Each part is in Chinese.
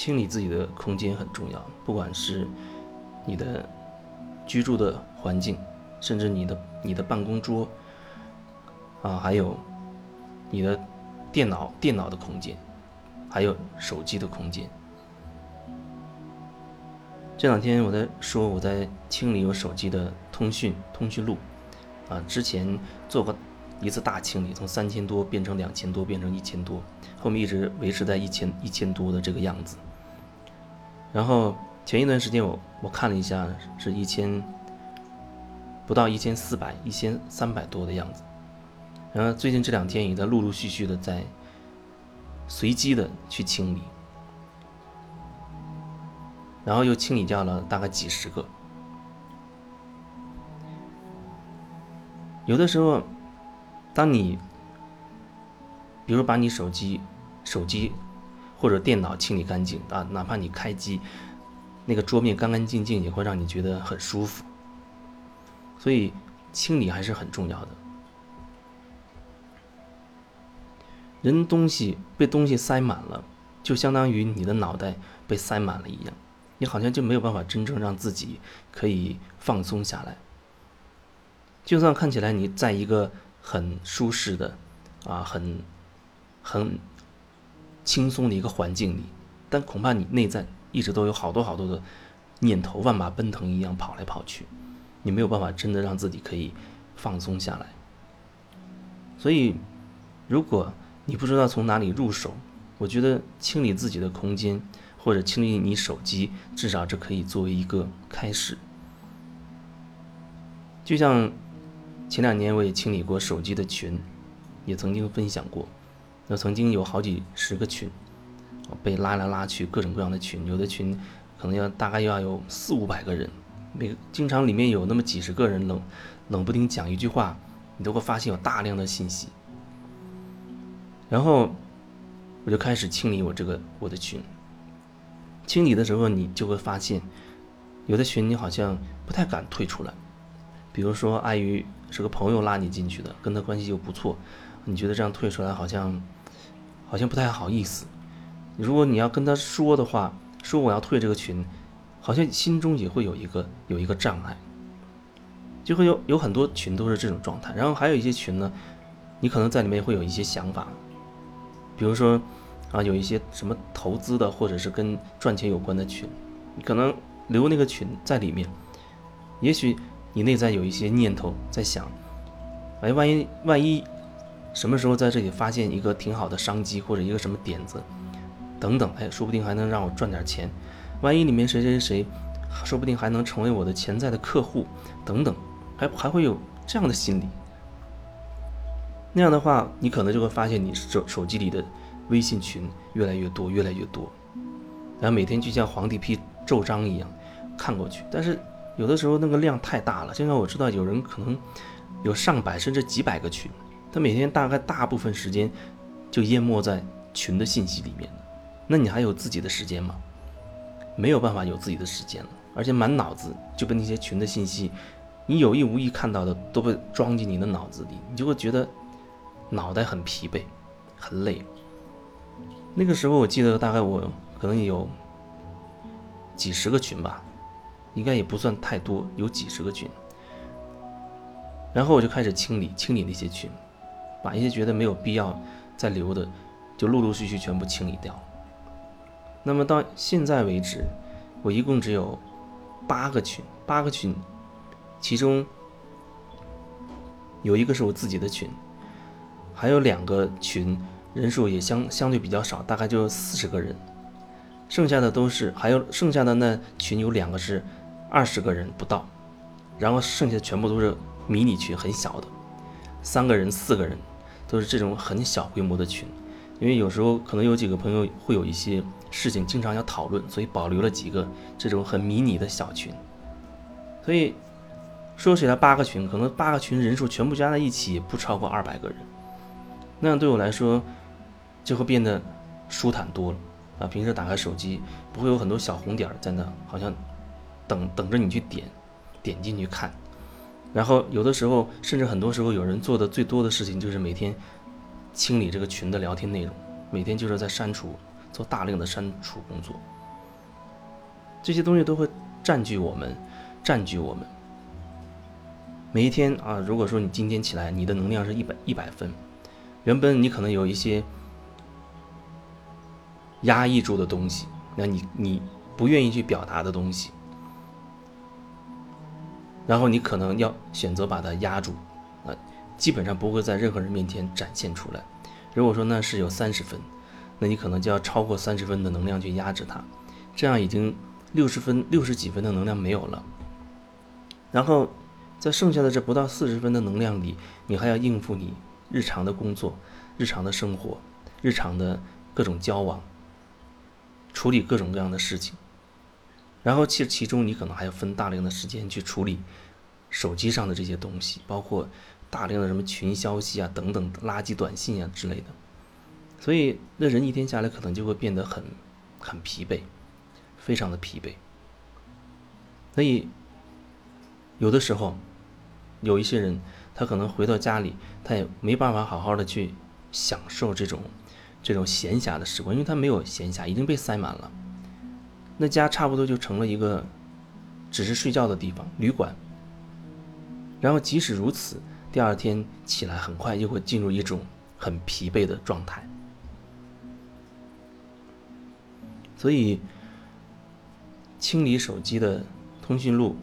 清理自己的空间很重要，不管是你的居住的环境，甚至你的你的办公桌啊，还有你的电脑电脑的空间，还有手机的空间。这两天我在说我在清理我手机的通讯通讯录，啊，之前做过一次大清理，从三千多变成两千多，变成一千多，后面一直维持在一千一千多的这个样子。然后前一段时间我我看了一下，是一千不到一千四百，一千三百多的样子。然后最近这两天也在陆陆续续的在随机的去清理。然后又清理掉了大概几十个。有的时候，当你，比如把你手机、手机或者电脑清理干净啊，哪怕你开机，那个桌面干干净净，也会让你觉得很舒服。所以清理还是很重要的。人东西被东西塞满了，就相当于你的脑袋被塞满了一样。你好像就没有办法真正让自己可以放松下来。就算看起来你在一个很舒适的，啊，很很轻松的一个环境里，但恐怕你内在一直都有好多好多的念头，万马奔腾一样跑来跑去，你没有办法真的让自己可以放松下来。所以，如果你不知道从哪里入手，我觉得清理自己的空间。或者清理你手机，至少这可以作为一个开始。就像前两年我也清理过手机的群，也曾经分享过。那曾经有好几十个群，被拉来拉去，各种各样的群，有的群可能要大概要有四五百个人，每经常里面有那么几十个人冷冷不丁讲一句话，你都会发现有大量的信息。然后我就开始清理我这个我的群。清理的时候，你就会发现，有的群你好像不太敢退出来。比如说，碍于是个朋友拉你进去的，跟他关系又不错，你觉得这样退出来好像好像不太好意思。如果你要跟他说的话，说我要退这个群，好像心中也会有一个有一个障碍，就会有有很多群都是这种状态。然后还有一些群呢，你可能在里面会有一些想法，比如说。啊，有一些什么投资的，或者是跟赚钱有关的群，你可能留那个群在里面。也许你内在有一些念头在想，哎，万一万一什么时候在这里发现一个挺好的商机，或者一个什么点子，等等，哎，说不定还能让我赚点钱。万一里面谁谁谁，说不定还能成为我的潜在的客户，等等，还还会有这样的心理。那样的话，你可能就会发现你手手机里的。微信群越来越多，越来越多，然后每天就像皇帝批奏章一样看过去。但是有的时候那个量太大了，现在我知道有人可能有上百甚至几百个群，他每天大概大部分时间就淹没在群的信息里面那你还有自己的时间吗？没有办法有自己的时间了，而且满脑子就被那些群的信息，你有意无意看到的都被装进你的脑子里，你就会觉得脑袋很疲惫，很累。那个时候我记得大概我可能有几十个群吧，应该也不算太多，有几十个群。然后我就开始清理清理那些群，把一些觉得没有必要再留的，就陆陆续续全部清理掉。那么到现在为止，我一共只有八个群，八个群，其中有一个是我自己的群，还有两个群。人数也相相对比较少，大概就四十个人，剩下的都是还有剩下的那群有两个是二十个人不到，然后剩下的全部都是迷你群，很小的，三个人、四个人，都是这种很小规模的群。因为有时候可能有几个朋友会有一些事情经常要讨论，所以保留了几个这种很迷你的小群。所以说起来八个群，可能八个群人数全部加在一起不超过二百个人，那样对我来说。就会变得舒坦多了啊！平时打开手机，不会有很多小红点在那，好像等等着你去点，点进去看。然后有的时候，甚至很多时候，有人做的最多的事情就是每天清理这个群的聊天内容，每天就是在删除做大量的删除工作。这些东西都会占据我们，占据我们。每一天啊，如果说你今天起来，你的能量是一百一百分，原本你可能有一些压抑住的东西，那你你不愿意去表达的东西，然后你可能要选择把它压住，啊，基本上不会在任何人面前展现出来。如果说那是有三十分，那你可能就要超过三十分的能量去压制它，这样已经。六十分、六十几分的能量没有了，然后在剩下的这不到四十分的能量里，你还要应付你日常的工作、日常的生活、日常的各种交往，处理各种各样的事情，然后其其中你可能还要分大量的时间去处理手机上的这些东西，包括大量的什么群消息啊等等垃圾短信啊之类的，所以那人一天下来可能就会变得很很疲惫。非常的疲惫，所以有的时候有一些人，他可能回到家里，他也没办法好好的去享受这种这种闲暇的时光，因为他没有闲暇，已经被塞满了。那家差不多就成了一个只是睡觉的地方，旅馆。然后即使如此，第二天起来很快又会进入一种很疲惫的状态，所以。清理手机的通讯录，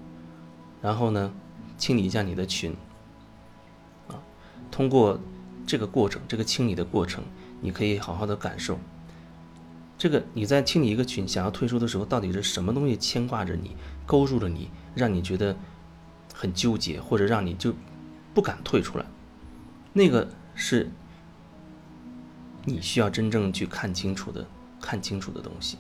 然后呢，清理一下你的群。啊，通过这个过程，这个清理的过程，你可以好好的感受。这个你在清理一个群，想要退出的时候，到底是什么东西牵挂着你，勾住了你，让你觉得很纠结，或者让你就不敢退出来？那个是你需要真正去看清楚的，看清楚的东西。